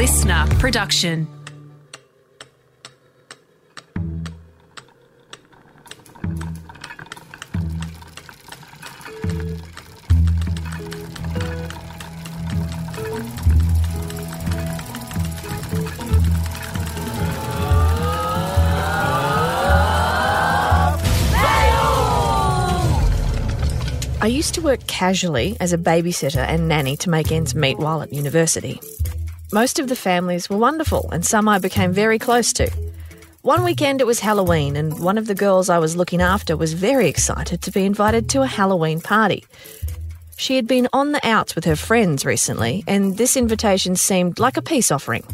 listener production. I used to work casually as a babysitter and nanny to make ends meet while at university. Most of the families were wonderful, and some I became very close to. One weekend it was Halloween, and one of the girls I was looking after was very excited to be invited to a Halloween party. She had been on the outs with her friends recently, and this invitation seemed like a peace offering.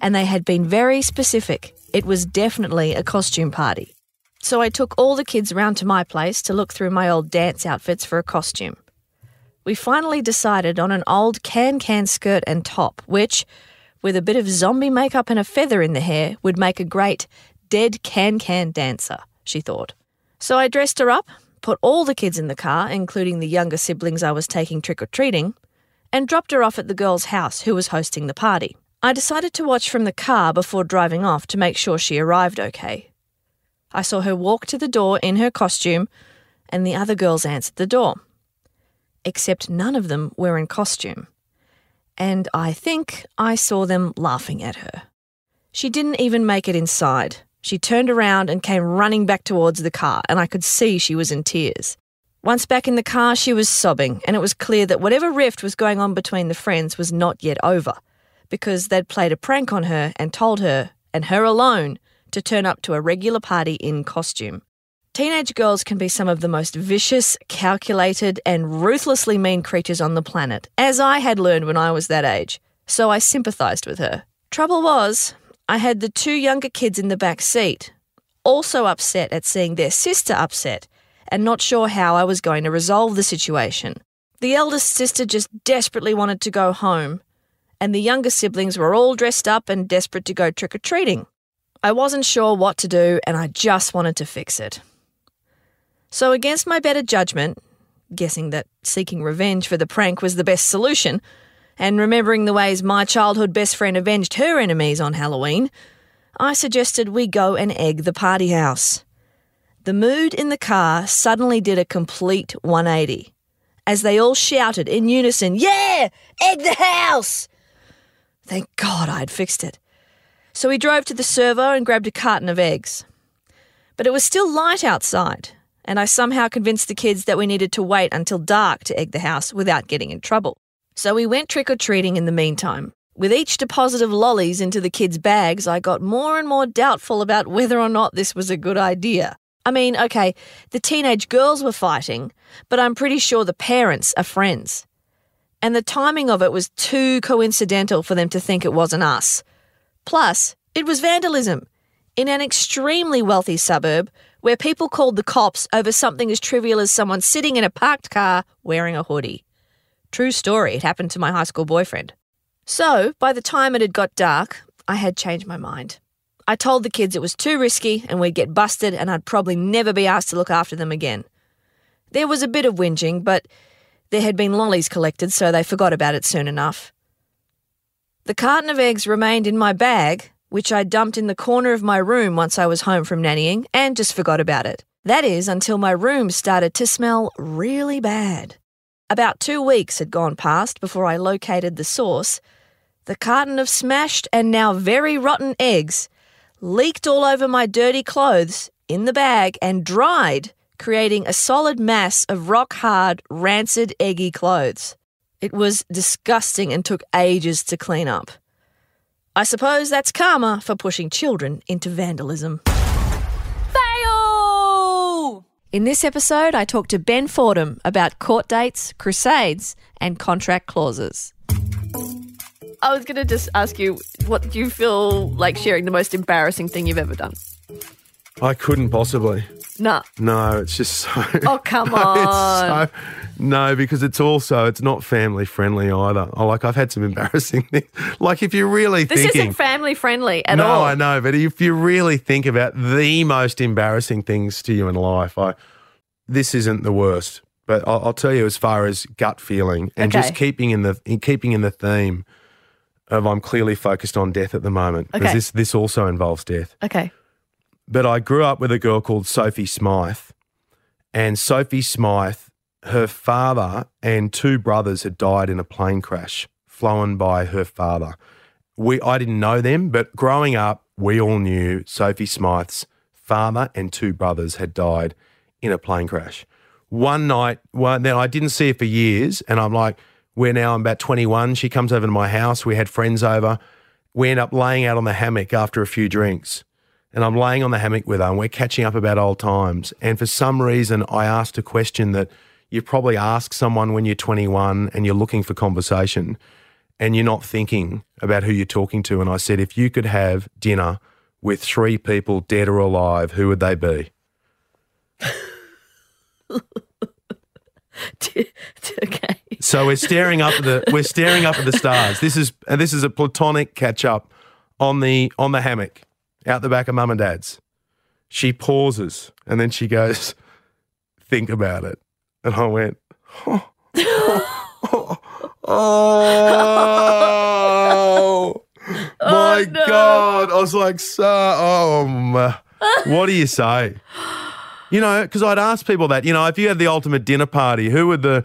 And they had been very specific. It was definitely a costume party. So I took all the kids round to my place to look through my old dance outfits for a costume. We finally decided on an old can can skirt and top, which, with a bit of zombie makeup and a feather in the hair, would make a great dead can can dancer, she thought. So I dressed her up, put all the kids in the car, including the younger siblings I was taking trick or treating, and dropped her off at the girl's house who was hosting the party. I decided to watch from the car before driving off to make sure she arrived okay. I saw her walk to the door in her costume, and the other girls answered the door. Except none of them were in costume. And I think I saw them laughing at her. She didn't even make it inside. She turned around and came running back towards the car, and I could see she was in tears. Once back in the car, she was sobbing, and it was clear that whatever rift was going on between the friends was not yet over, because they'd played a prank on her and told her, and her alone, to turn up to a regular party in costume. Teenage girls can be some of the most vicious, calculated, and ruthlessly mean creatures on the planet, as I had learned when I was that age, so I sympathised with her. Trouble was, I had the two younger kids in the back seat, also upset at seeing their sister upset, and not sure how I was going to resolve the situation. The eldest sister just desperately wanted to go home, and the younger siblings were all dressed up and desperate to go trick or treating. I wasn't sure what to do and I just wanted to fix it. So, against my better judgment, guessing that seeking revenge for the prank was the best solution, and remembering the ways my childhood best friend avenged her enemies on Halloween, I suggested we go and egg the party house. The mood in the car suddenly did a complete 180 as they all shouted in unison, Yeah! Egg the house! Thank God I'd fixed it. So we drove to the servo and grabbed a carton of eggs. But it was still light outside, and I somehow convinced the kids that we needed to wait until dark to egg the house without getting in trouble. So we went trick or treating in the meantime. With each deposit of lollies into the kids' bags, I got more and more doubtful about whether or not this was a good idea. I mean, okay, the teenage girls were fighting, but I'm pretty sure the parents are friends. And the timing of it was too coincidental for them to think it wasn't us. Plus, it was vandalism in an extremely wealthy suburb where people called the cops over something as trivial as someone sitting in a parked car wearing a hoodie. True story, it happened to my high school boyfriend. So, by the time it had got dark, I had changed my mind. I told the kids it was too risky and we'd get busted and I'd probably never be asked to look after them again. There was a bit of whinging, but there had been lollies collected, so they forgot about it soon enough. The carton of eggs remained in my bag, which I dumped in the corner of my room once I was home from nannying and just forgot about it. That is, until my room started to smell really bad. About two weeks had gone past before I located the source. The carton of smashed and now very rotten eggs leaked all over my dirty clothes in the bag and dried, creating a solid mass of rock hard, rancid, eggy clothes. It was disgusting and took ages to clean up. I suppose that's karma for pushing children into vandalism. Fail! In this episode, I talked to Ben Fordham about court dates, crusades, and contract clauses. I was going to just ask you, what do you feel like sharing the most embarrassing thing you've ever done? I couldn't possibly. Nah. No, it's just so. Oh, come on. it's so, no, because it's also it's not family friendly either. I like I've had some embarrassing things. Like if you're really This thinking, isn't family friendly at no, all. No, I know, but if you really think about the most embarrassing things to you in life, I this isn't the worst. But I'll, I'll tell you, as far as gut feeling and just keeping in the in keeping in the theme of I'm clearly focused on death at the moment because Okay. this this also involves death. Okay. But I grew up with a girl called Sophie Smythe, and Sophie Smythe, her father and two brothers had died in a plane crash flown by her father. We I didn't know them, but growing up, we all knew Sophie Smythe's father and two brothers had died in a plane crash. One night, one then I didn't see her for years, and I'm like, we're now I'm about 21. She comes over to my house. We had friends over. We end up laying out on the hammock after a few drinks and I'm laying on the hammock with her and we're catching up about old times. And for some reason, I asked a question that you probably ask someone when you're 21 and you're looking for conversation and you're not thinking about who you're talking to. And I said, if you could have dinner with three people, dead or alive, who would they be? okay. So we're staring up at the we're staring up at the stars. This is this is a platonic catch up on the on the hammock out the back of mum and dad's. She pauses and then she goes, "Think about it." And I went, "Oh, oh, my no. god!" I was like, "So, oh, my- what do you say?" You know, because I'd ask people that. You know, if you had the ultimate dinner party, who would the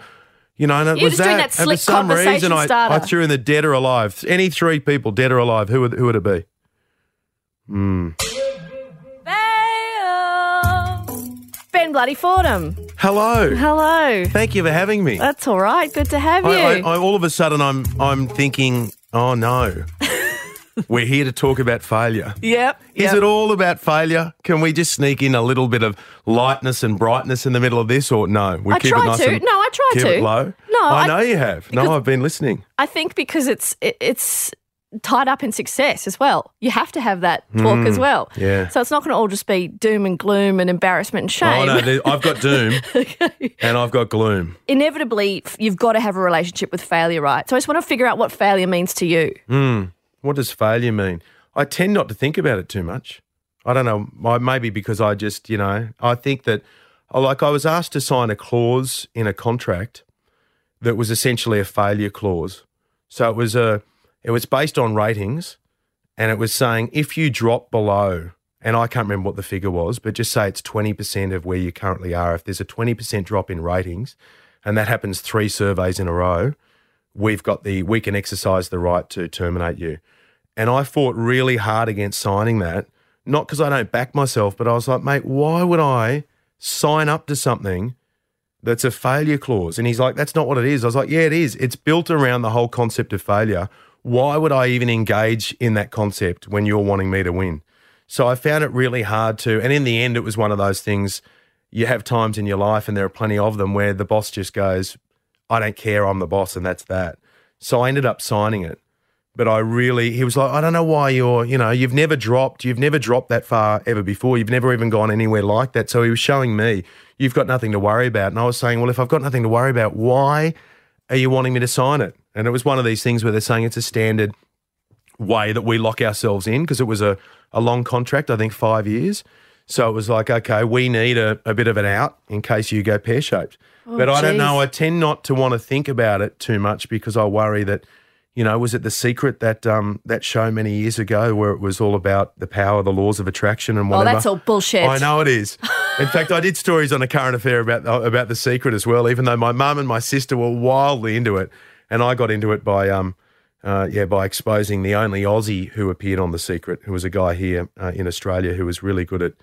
you know, and it You're was that. that and for some reason, I, I threw in the dead or alive. Any three people, dead or alive, who would, who would it be? Hmm. Ben Bloody Fordham. Hello. Hello. Thank you for having me. That's all right. Good to have you. I, I, I, all of a sudden, I'm I'm thinking, oh no, we're here to talk about failure. yep. Is yep. it all about failure? Can we just sneak in a little bit of lightness and brightness in the middle of this, or no? We I keep try it nice to. and No, I try to. keep to. it low. No, I, I- know you have. No, I've been listening. I think because it's it, it's tied up in success as well. You have to have that talk Hmm. as well. yeah. So it's not going to all just be doom and gloom and embarrassment and shame. Oh no, I've got doom and I've got gloom. Inevitably, you've got to have a relationship with failure, right? So I just want to figure out what failure means to you. What does failure mean? I tend not to think about it too much. I don't know. Maybe because I just, you know, I think that, oh, like, I was asked to sign a clause in a contract that was essentially a failure clause. So it was a, it was based on ratings, and it was saying if you drop below, and I can't remember what the figure was, but just say it's twenty percent of where you currently are. If there's a twenty percent drop in ratings, and that happens three surveys in a row, we've got the we can exercise the right to terminate you. And I fought really hard against signing that, not because I don't back myself, but I was like, mate, why would I sign up to something that's a failure clause? And he's like, that's not what it is. I was like, yeah, it is. It's built around the whole concept of failure. Why would I even engage in that concept when you're wanting me to win? So I found it really hard to, and in the end, it was one of those things. You have times in your life, and there are plenty of them, where the boss just goes, I don't care, I'm the boss, and that's that. So I ended up signing it. But I really, he was like, I don't know why you're, you know, you've never dropped, you've never dropped that far ever before. You've never even gone anywhere like that. So he was showing me, you've got nothing to worry about. And I was saying, well, if I've got nothing to worry about, why are you wanting me to sign it? And it was one of these things where they're saying it's a standard way that we lock ourselves in because it was a, a long contract, I think five years. So it was like, okay, we need a, a bit of an out in case you go pear shaped. but I don't geez. know. I tend not to want to think about it too much because I worry that, you know, was it The Secret that um, that show many years ago where it was all about the power the laws of attraction and whatever? Oh, that's all bullshit. I know it is. In fact, I did stories on a current affair about about the secret as well. Even though my mum and my sister were wildly into it, and I got into it by um, uh, yeah, by exposing the only Aussie who appeared on the secret, who was a guy here uh, in Australia who was really good at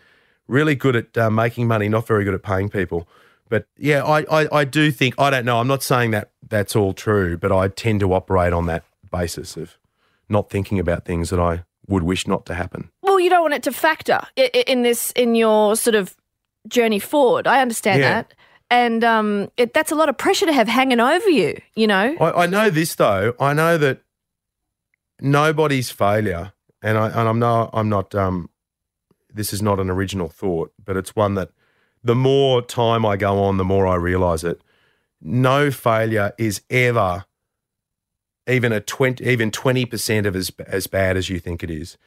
really good at uh, making money, not very good at paying people. But yeah, I, I I do think I don't know. I'm not saying that that's all true, but I tend to operate on that basis of not thinking about things that I would wish not to happen. Well, you don't want it to factor in this in your sort of journey forward. I understand Yeah. that, and um, it, that's a lot of pressure to have hanging over you. You know, I, I know this though. I know that nobody's failure, and I and I'm not I'm not um, this is not an original thought, but it's one that the more time I go on, the more I realise it. No failure is ever even a twenty even twenty percent of as as bad as you think it is.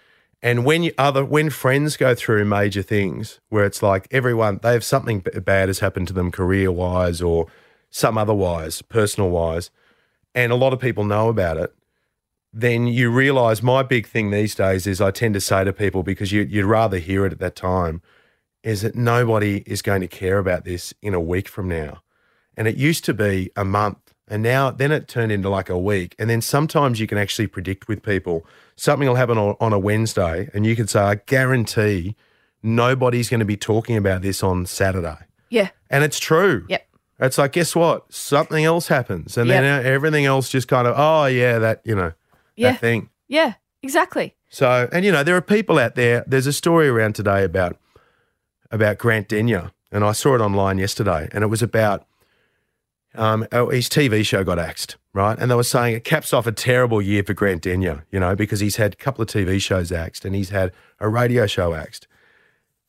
And when other when friends go through major things where it's like everyone they have something bad has happened to them career wise or some otherwise personal wise, and a lot of people know about it, then you realize my big thing these days is I tend to say to people because you, you'd rather hear it at that time is that nobody is going to care about this in a week from now. And it used to be a month and now then it turned into like a week. And then sometimes you can actually predict with people something will happen on, on a Wednesday and you can say, I guarantee nobody's going to be talking about this on Saturday. Yeah. And it's true. Yep. It's like, guess what? Something else happens. And then everything else just kind of, oh, yeah, that, you know, Yeah. that thing. Yeah. Exactly. So, and you know, there are people out there. There's a story around today about about Grant Denyer, and I saw it online yesterday, and it was about um, oh, his TV show got axed, right? And they were saying it caps off a terrible year for Grant Denyer, you know, because he's had a couple of TV shows axed and he's had a radio show axed.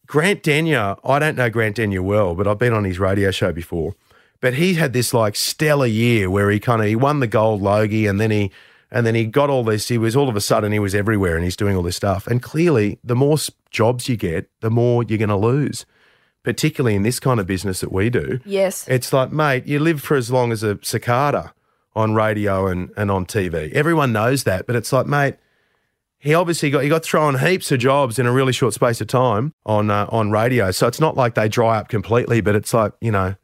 Grant Denyer, I don't know Grant Denyer well, but I've been on his radio show before. But he had this like stellar year where he kind of he won the gold Logie and then he and then he got all this. He was all of a sudden he was everywhere and he's doing all this stuff. And clearly, the more jobs you get, the more you're going to lose. Particularly in this kind of business that we do. Yes. It's like, mate, you live for as long as a cicada on radio and, and on TV. Everyone knows that, but it's like, mate, he obviously got he got thrown heaps of jobs in a really short space of time on uh, on radio. So it's not like they dry up completely, but it's like you know,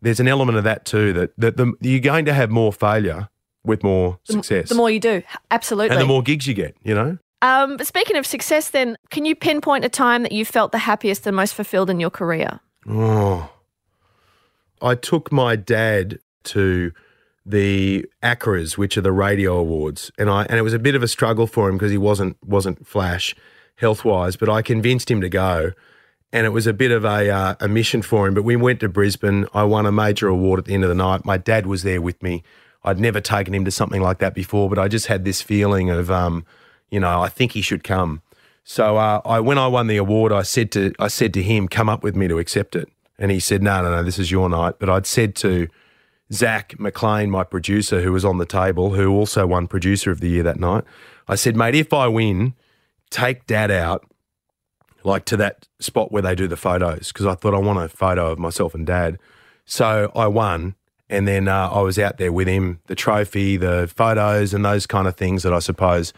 there's an element of that too that that the, you're going to have more failure with more success. The more you do, absolutely. and the more gigs you get, you know. Um, speaking of success, then, can you pinpoint a time that you felt the happiest and most fulfilled in your career? Oh, I took my dad to the ACRAs, which are the radio awards, and I and it was a bit of a struggle for him because he wasn't wasn't flash health wise, but I convinced him to go, and it was a bit of a uh, a mission for him. But we went to Brisbane. I won a major award at the end of the night. My dad was there with me. I'd never taken him to something like that before, but I just had this feeling of, um, you know, I think he should come. So uh, I, when I won the award, I said to I said to him, "Come up with me to accept it." And he said, "No, no, no, this is your night." But I'd said to Zach McLean, my producer, who was on the table, who also won Producer of the Year that night, I said, "Mate, if I win, take Dad out, like to that spot where they do the photos, because I thought I want a photo of myself and Dad." So I won, and then uh, I was out there with him, the trophy, the photos, and those kind of things that I suppose,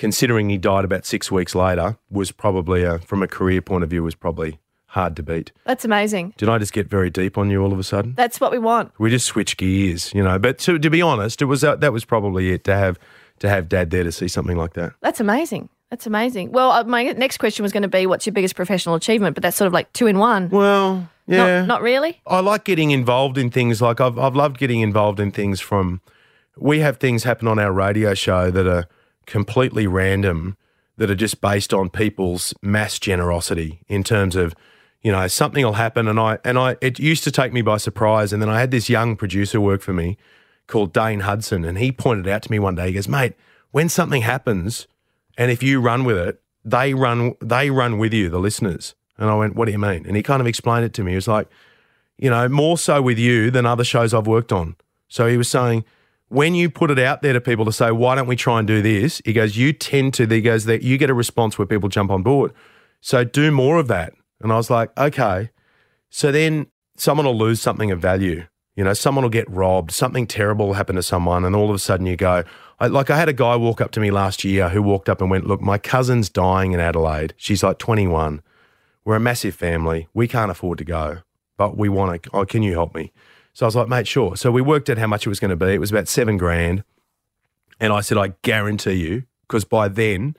considering he died about six weeks later, was probably, a, from a career point of view, was probably hard to beat. That's amazing. Did I just get very deep on you all of a sudden? That's what we want. We just switch gears, you know. But to, to be honest, it was uh, that was probably it to have to have Dad there to see something like that. That's amazing. That's amazing. Well, uh, my next question was going to be, what's your biggest professional achievement? But that's sort of like two in one. Well, yeah, Not, not really. I like getting involved in things. Like I've I've loved getting involved in things from. We have things happen on our radio show that are completely random, that are just based on people's mass generosity in terms of, you know, something will happen, and I and I it used to take me by surprise, and then I had this young producer work for me called Dane Hudson, and he pointed out to me one day, he goes, mate, when something happens, and if you run with it, they run they run with you, the listeners. And I went, what do you mean? And he kind of explained it to me. He was like, you know, more so with you than other shows I've worked on. So he was saying, when you put it out there to people to say, why don't we try and do this? He goes, you tend to, he goes, that you get a response where people jump on board. So do more of that. And I was like, okay. So then someone will lose something of value. You know, someone will get robbed, something terrible will happen to someone, and all of a sudden you go, I, like I had a guy walk up to me last year who walked up and went, Look, my cousin's dying in Adelaide. She's like 21. We're a massive family. We can't afford to go, but we want to. Oh, can you help me? So I was like, Mate, sure. So we worked out how much it was going to be. It was about seven grand. And I said, I guarantee you, because by then,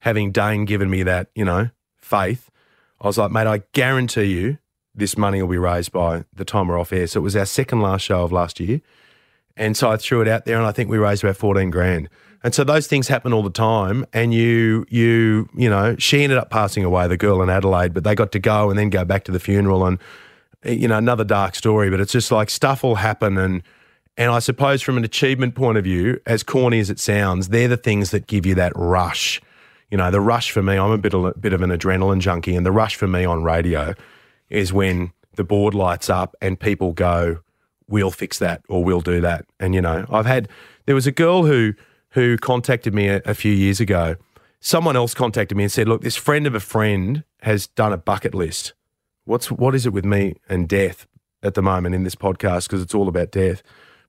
having Dane given me that, you know, faith, I was like, mate, I guarantee you this money will be raised by the time we're off air. So it was our second last show of last year. And so I threw it out there and I think we raised about 14 grand. And so those things happen all the time. And you, you, you know, she ended up passing away, the girl in Adelaide, but they got to go and then go back to the funeral and, Eh, you know, another dark story. But it's just like stuff will happen. And, and I suppose from an achievement point of view, as corny as it sounds, they're the things that give you that rush. You know, the rush for me, I'm a bit of, a bit of an adrenaline junkie, and the rush for me on radio is when the board lights up and people go, "We'll fix that" or "We'll do that." And you know, I've had there was a girl who who contacted me a, a few years ago. Someone else contacted me and said, "Look, this friend of a friend has done a bucket list. What's what is it with me and death at the moment in this podcast because it's all about death."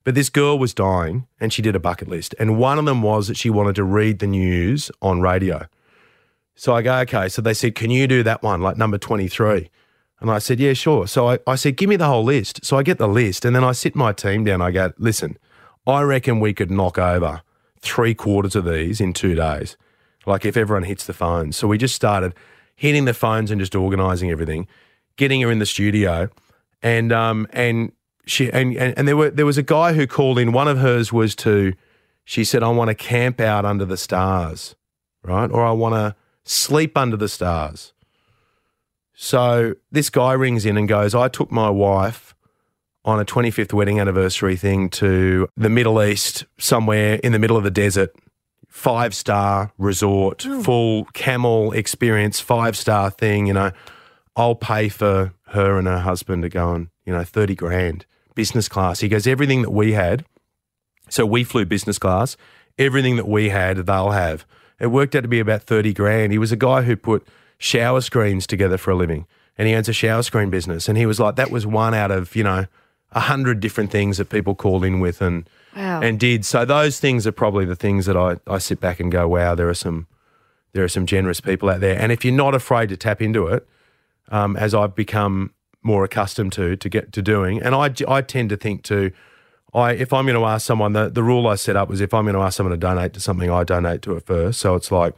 But this girl was dying and she did a bucket list. And one of them was that she wanted to read the news on radio. So I go, okay. So they said, can you do that one, like number 23? And I said, yeah, sure. So I, I said, give me the whole list. So I get the list and then I sit my team down. I go, listen, I reckon we could knock over three quarters of these in two days, like if everyone hits the phones. So we just started hitting the phones and just organising everything, getting her in the studio, and um and she and, and and there were there was a guy who called in. One of hers was to, she said, I want to camp out under the stars, right, or I want to sleep under the stars. So this guy rings in and goes, I took my wife on a 25th wedding anniversary thing to the Middle East, somewhere in the middle of the desert, five star resort, full camel experience, five star thing. You know, I'll pay for her and her husband to go on, you know, 30 grand business class. He goes, everything that we had. So we flew business class. Everything that we had, they'll have. It worked out to be about 30 grand. He was a guy who put shower screens together for a living and he owns a shower screen business. And he was like, that was one out of, you know, a hundred different things that people called in with and Wow. and did. So those things are probably the things that I, I sit back and go, wow, there are some there are some generous people out there. And if you're not afraid to tap into it, um, as I've become more accustomed to to get to doing, and I, I tend to think too, I if I'm going to ask someone, the, the rule I set up was if I'm going to ask someone to donate to something, I donate to it first. So it's like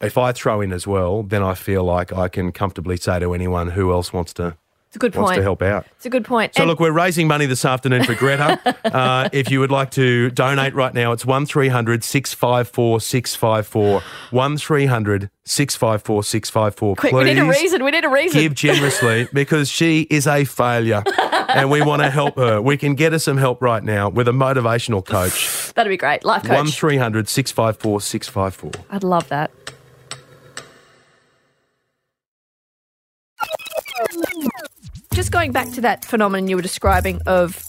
if I throw in as well, then I feel like I can comfortably say to anyone who else wants to It's a good wants point. to help out. It's a good point. So And- look, we're raising money this afternoon for Greta. uh, if you would like to donate right now, it's 1300 654 654. 1300 654 654. quick, we need a reason. We need a reason. give generously because she is a failure and we want to help her. We can get her some help right now with a motivational coach. That'd be great. Life coach. 1300 654 654. I'd love that. Just going back to that phenomenon you were describing of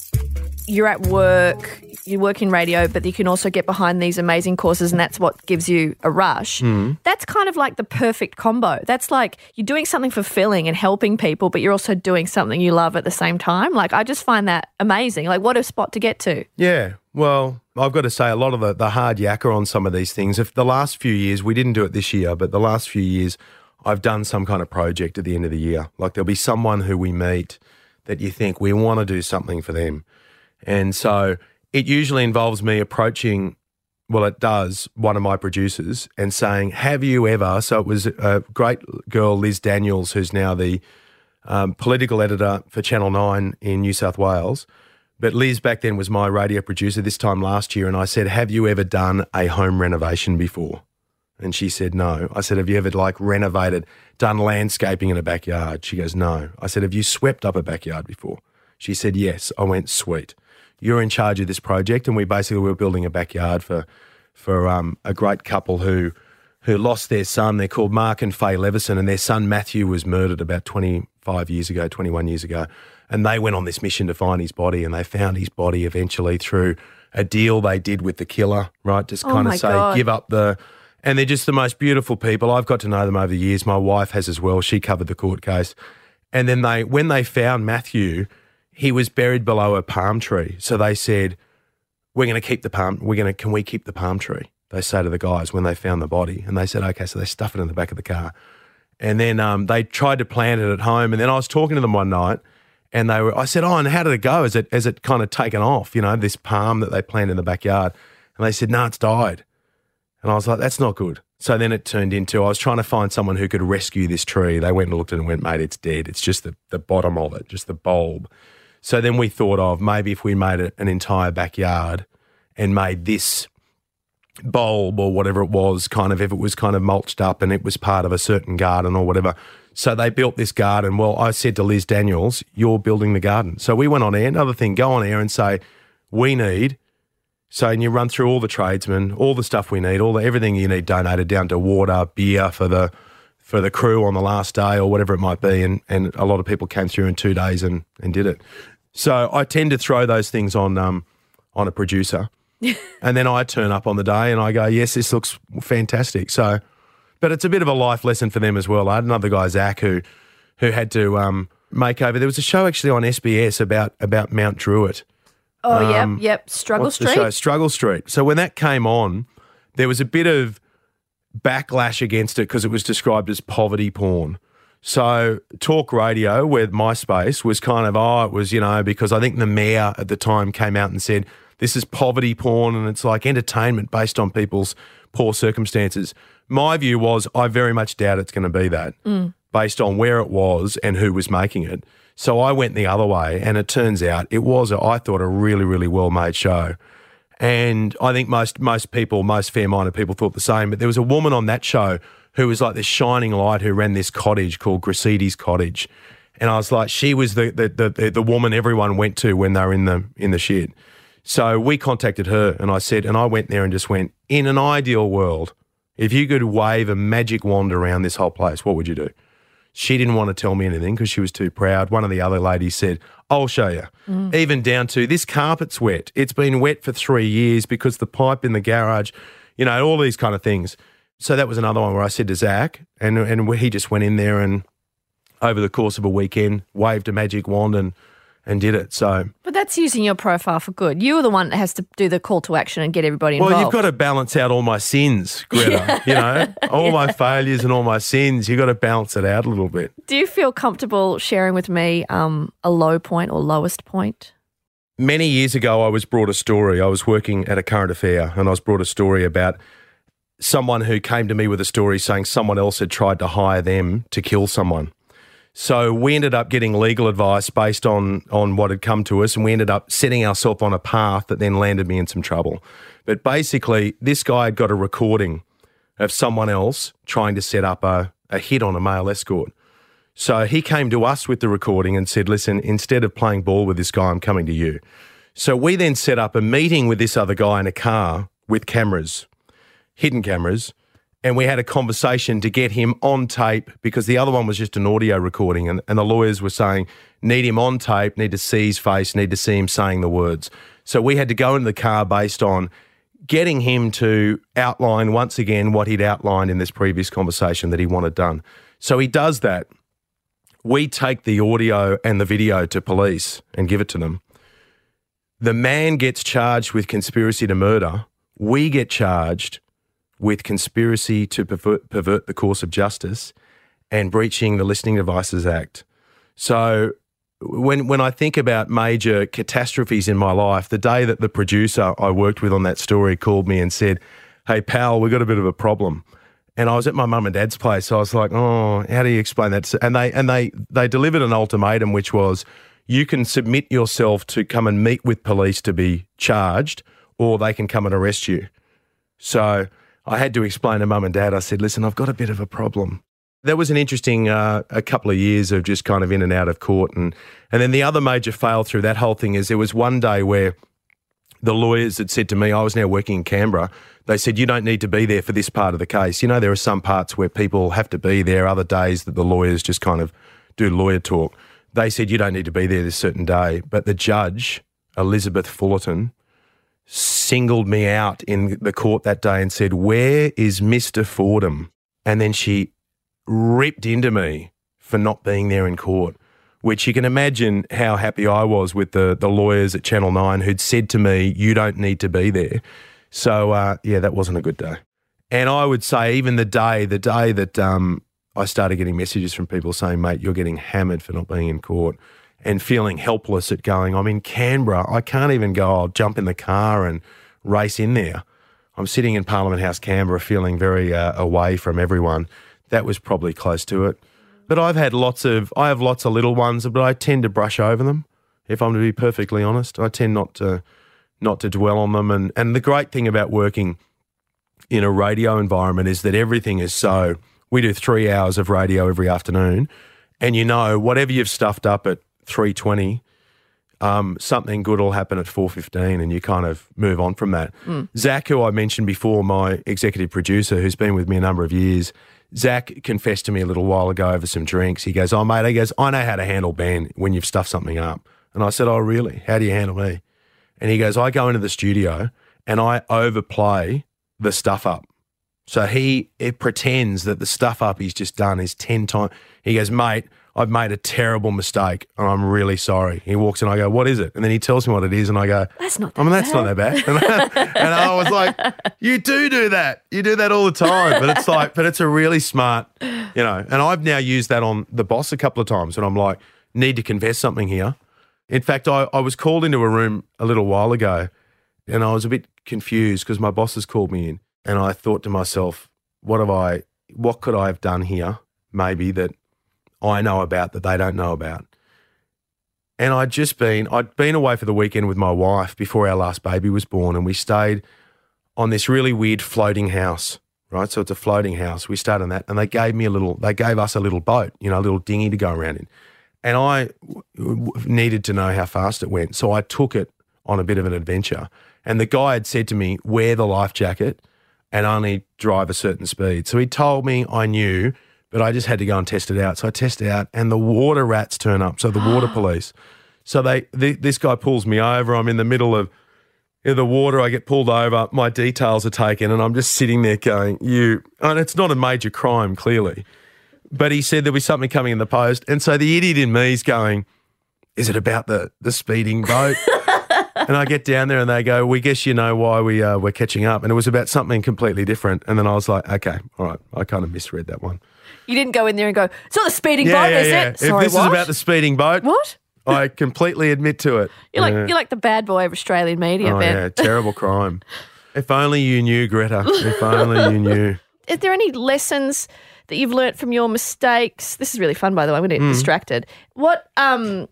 you're at work, you work in radio, but you can also get behind these amazing courses, and that's what gives you a rush. Hmm. That's kind of like the perfect combo. That's like you're doing something fulfilling and helping people, but you're also doing something you love at the same time. Like, I just find that amazing. Like, what a spot to get to. Yeah, well, I've got to say, a lot of the, the hard yakka on some of these things. If the last few years, we didn't do it this year, but the last few years, I've done some kind of project at the end of the year. Like there'll be someone who we meet that you think we want to do something for them. And so it usually involves me approaching, well, it does, one of my producers and saying, Have you ever? So it was a great girl, Liz Daniels, who's now the um, political editor for Channel 9 in New South Wales. But Liz back then was my radio producer this time last year. And I said, Have you ever done a home renovation before? And she said, No. I said, Have you ever like renovated, done landscaping in a backyard? She goes, No. I said, Have you swept up a backyard before? She said, Yes. I went, Sweet. You're in charge of this project. And we basically were building a backyard for for um, a great couple who who lost their son. They're called Mark and Faye Leveson, and their son Matthew was murdered about 25 years ago, 21 years ago. And they went on this mission to find his body, and they found his body eventually through a deal they did with the killer, right? Just Oh kind of say, God. give up the. And they're just the most beautiful people. I've got to know them over the years. My wife has as well. She covered the court case. And then they, when they found Matthew, he was buried below a palm tree. So they said, we're going to keep the palm. We're going to. Can we keep the palm tree? They say to the guys when they found the body, and they said, okay. So they stuff it in the back of the car, and then um, they tried to plant it at home. And then I was talking to them one night, and they were. I said, oh, and how did it go? Is it has it kind of taken off? You know, this palm that they planted in the backyard, and they said, no, it's died. And I was like, that's not good. So then it turned into I was trying to find someone who could rescue this tree. They went and looked at it and went, mate, it's dead. It's just the, the bottom of it, just the bulb. So then we thought of maybe if we made an entire backyard and made this bulb or whatever it was, kind of if it was kind of mulched up and it was part of a certain garden or whatever. So they built this garden. Well, I said to Liz Daniels, you're building the garden. So we went on air. Another thing, go on air and say, we need so and you run through all the tradesmen, all the stuff we need, all the everything you need donated down to water, beer for the for the crew on the last day or whatever it might be. And and a lot of people came through in two days and and did it. So I tend to throw those things on um on a producer. and then I turn up on the day and I go, Yes, this looks fantastic. So but it's a bit of a life lesson for them as well. I had another guy, Zach, who who had to um, make over. There was a show actually on SBS about about Mount Druitt, Oh, yep, um, yep. Struggle Street. Struggle Street. So when that came on, there was a bit of backlash against it because it was described as poverty porn. So talk radio with MySpace was kind of oh it was you know because I think the mayor at the time came out and said this is poverty porn and it's like entertainment based on people's poor circumstances. My view was I very much doubt it's going to be that mm. Based on where it was and who was making it. So I went the other way and it turns out it was a, I thought a really really well made show. And I think most most people, most fair minded people thought the same. But there was a woman on that show who was like this shining light who ran this cottage called Graciti's Cottage. And I was like, she was the the, the the the woman everyone went to when they were in the in the shit. So we contacted her and I said, and I went there and just went, in an ideal world, if you could wave a magic wand around this whole place, what would you do? She didn't want to tell me anything because she was too proud. One of the other ladies said, I'll show you. Mm. Even down to this carpet's wet. It's been wet for three years because the pipe in the garage, you know, all these kind of things. So that was another one where I said to Zach, and, and he just went in there and over the course of a weekend waved a magic wand and, and did it. So, But that's using your profile for good. You were the one that has to do the call to action and get everybody involved. well, you've got to balance out all my sins, Greta. You know, all my failures and all my sins. You've got to balance it out a little bit. Do you feel comfortable sharing with me um, a low point or lowest point? many years ago, I was brought a story. I was working at a current affair and I was brought a story about someone who came to me with a story saying someone else had tried to hire them to kill someone. So we ended up getting legal advice based on on what had come to us, and we ended up setting ourselves on a path that then landed me in some trouble. But basically, this guy had got a recording of someone else trying to set up a, a hit on a male escort. So he came to us with the recording and said, Listen, instead of playing ball with this guy, I'm coming to you. So we then set up a meeting with this other guy in a car with cameras, hidden cameras, and we had a conversation to get him on tape because the other one was just an audio recording. And, and the lawyers were saying, need him on tape, need to see his face, need to see him saying the words. So we had to go into the car based on getting him to outline once again what he'd outlined in this previous conversation that he wanted done. So he does that. We take the audio and the video to police and give it to them. The man gets charged with conspiracy to murder. We get charged with conspiracy to pervert, pervert the course of justice and breaching the Listening Devices Act. So when when I think about major catastrophes in my life, the day that the producer I worked with on that story called me and said, "Hey pal, we got a bit of a problem." And I was at my mum and dad's place. So I was like, "Oh, how do you explain that?" And they and they they delivered an ultimatum which was you can submit yourself to come and meet with police to be charged or they can come and arrest you. So I had to explain to mum and dad. I said, "Listen, I've got a bit of a problem." That was an interesting uh, a couple of years of just kind of in and out of court, and and then the other major fail through that whole thing is there was one day where the lawyers had said to me, I was now working in Canberra. They said you don't need to be there for this part of the case. You know, there are some parts where people have to be there, other days that the lawyers just kind of do lawyer talk. They said you don't need to be there this certain day, but the judge, Elizabeth Fullerton, singled me out in the court that day and said, Where is Mr. Fordham? And then she ripped into me for not being there in court, which you can imagine how happy I was with the, the lawyers at Channel 9 who'd said to me, You don't need to be there. So, uh, yeah, that wasn't a good day. And I would say, even the day, the day that um, I started getting messages from people saying, Mate, you're getting hammered for not being in court and feeling helpless at going, I'm in Canberra. I can't even go, I'll jump in the car and race in there. I'm sitting in Parliament House, Canberra, feeling very uh, away from everyone. That was probably close to it. But I've had lots of, I have lots of little ones, but I tend to brush over them. If I'm to be perfectly honest, I tend not to, not to dwell on them. And and the great thing about working in a radio environment is that everything is so. We do three hours of radio every afternoon, and you know whatever you've stuffed up at three twenty, um, something good will happen at four fifteen, and you kind of move on from that. Zach, who I mentioned before, my executive producer, who's been with me a number of years, Zach confessed to me a little while ago over some drinks. He goes, "Oh mate," he goes, "I know how to handle Ben when you've stuffed something up." And I said, "Oh really? How do you handle me?" And he goes, "I go into the studio and I overplay the stuff up." So he it pretends that the stuff up he's just done is 10 times. He goes, mate, I've made a terrible mistake and I'm really sorry. He walks in, I go, what is it? And then he tells me what it is, and I go, That's not I mean, that that's not that bad. and I was like, you do do that. You do that all the time. But it's like, but it's a really smart, you know. And I've now used that on the boss a couple of times, and I'm like, need to confess something here. In fact, I, I was called into a room a little while ago, and I was a bit confused because my boss has called me in, and I thought to myself, what have I, what could I have done here? Maybe that I know about that they don't know about. And I'd just been, I'd been away for the weekend with my wife before our last baby was born, and we stayed on this really weird floating house, right? So it's a floating house. We stayed on that, and they gave me a little, they gave us a little boat, you know, a little dinghy to go around in. And I needed to know how fast it went. So I took it on a bit of an adventure. And the guy had said to me, wear the life jacket and only drive a certain speed. So he told me I knew, but I just had to go and test it out. So I test it out, and the water rats turn up. So the water police. So they, th this guy pulls me over. I'm in the middle of in the water. I get pulled over. My details are taken, and I'm just sitting there going, "You." And it's not a major crime, clearly, but he said there was something coming in the post, and so the idiot in me is going, "Is it about the the speeding boat?" and I get down there, and they go, "We guess you know why we uh, we're catching up," and it was about something completely different. And then I was like, "Okay, all right, I kind of misread that one." You didn't go in there and go, it's not the speeding Yeah, boat, yeah, is yeah. it? If Sorry, this what? is about the speeding boat, what? I completely admit to it. You're like Yeah. you're like the bad boy of Australian media, Oh Ben. yeah, terrible crime. If only you knew, Greta. If only you knew. Is there any lessons that you've learnt from your mistakes? This is really fun, by the way. I'm going to Hmm. get distracted. What um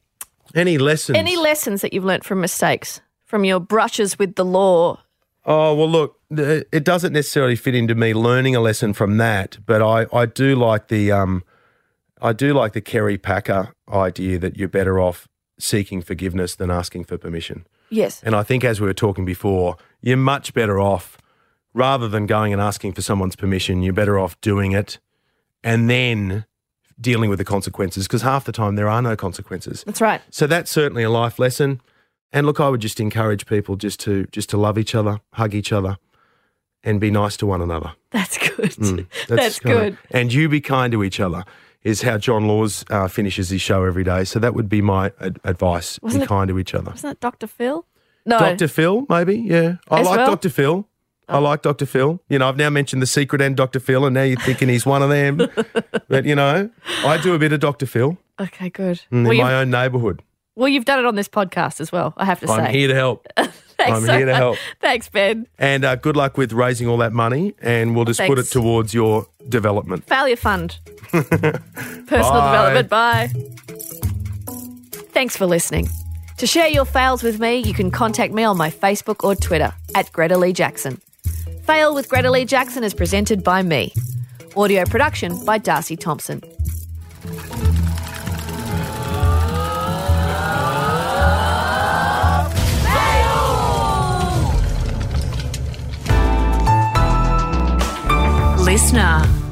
Any lessons? any lessons that you've learnt from mistakes, from your brushes with the law? Oh well, look, it doesn't necessarily fit into me learning a lesson from that, but I, I do like the um, I do like the Kerry Packer idea that you're better off seeking forgiveness than asking for permission. Yes. And I think, as we were talking before, you're much better off rather than going and asking for someone's permission. You're better off doing it and then dealing with the consequences because half the time there are no consequences. That's right. So that's certainly a life lesson. And look, I would just encourage people just to just to love each other, hug each other, and be nice to one another. That's good. Mm, That's, kinda- good. And you be kind to each other is how John Laws uh, finishes his show every day. So that would be my ad- advice: Wasn't be it- kind to each other. Wasn't that Dr. Phil? No. Dr. Phil, maybe, yeah. I As like well? Oh. Dr. Phil. I like Dr. Phil. You know, I've now mentioned the secret and Dr. Phil, and now you're thinking he's one of them. but you know, I do a bit of Dr. Phil Okay, good. in Well, my own neighbourhood. Well, you've done it on this podcast as well, I have to say. I'm here to help. Thanks I'm so here to much. help. Thanks, Ben. And uh, good luck with raising all that money, and we'll just put it towards your development. Failure Fund. Personal Bye. development. Bye. Thanks for listening. To share your fails with me, you can contact me on my Facebook or Twitter at Greta Lee Jackson. Fail with Greta Lee Jackson is presented by me. Audio production by Darcy Thompson. Listener.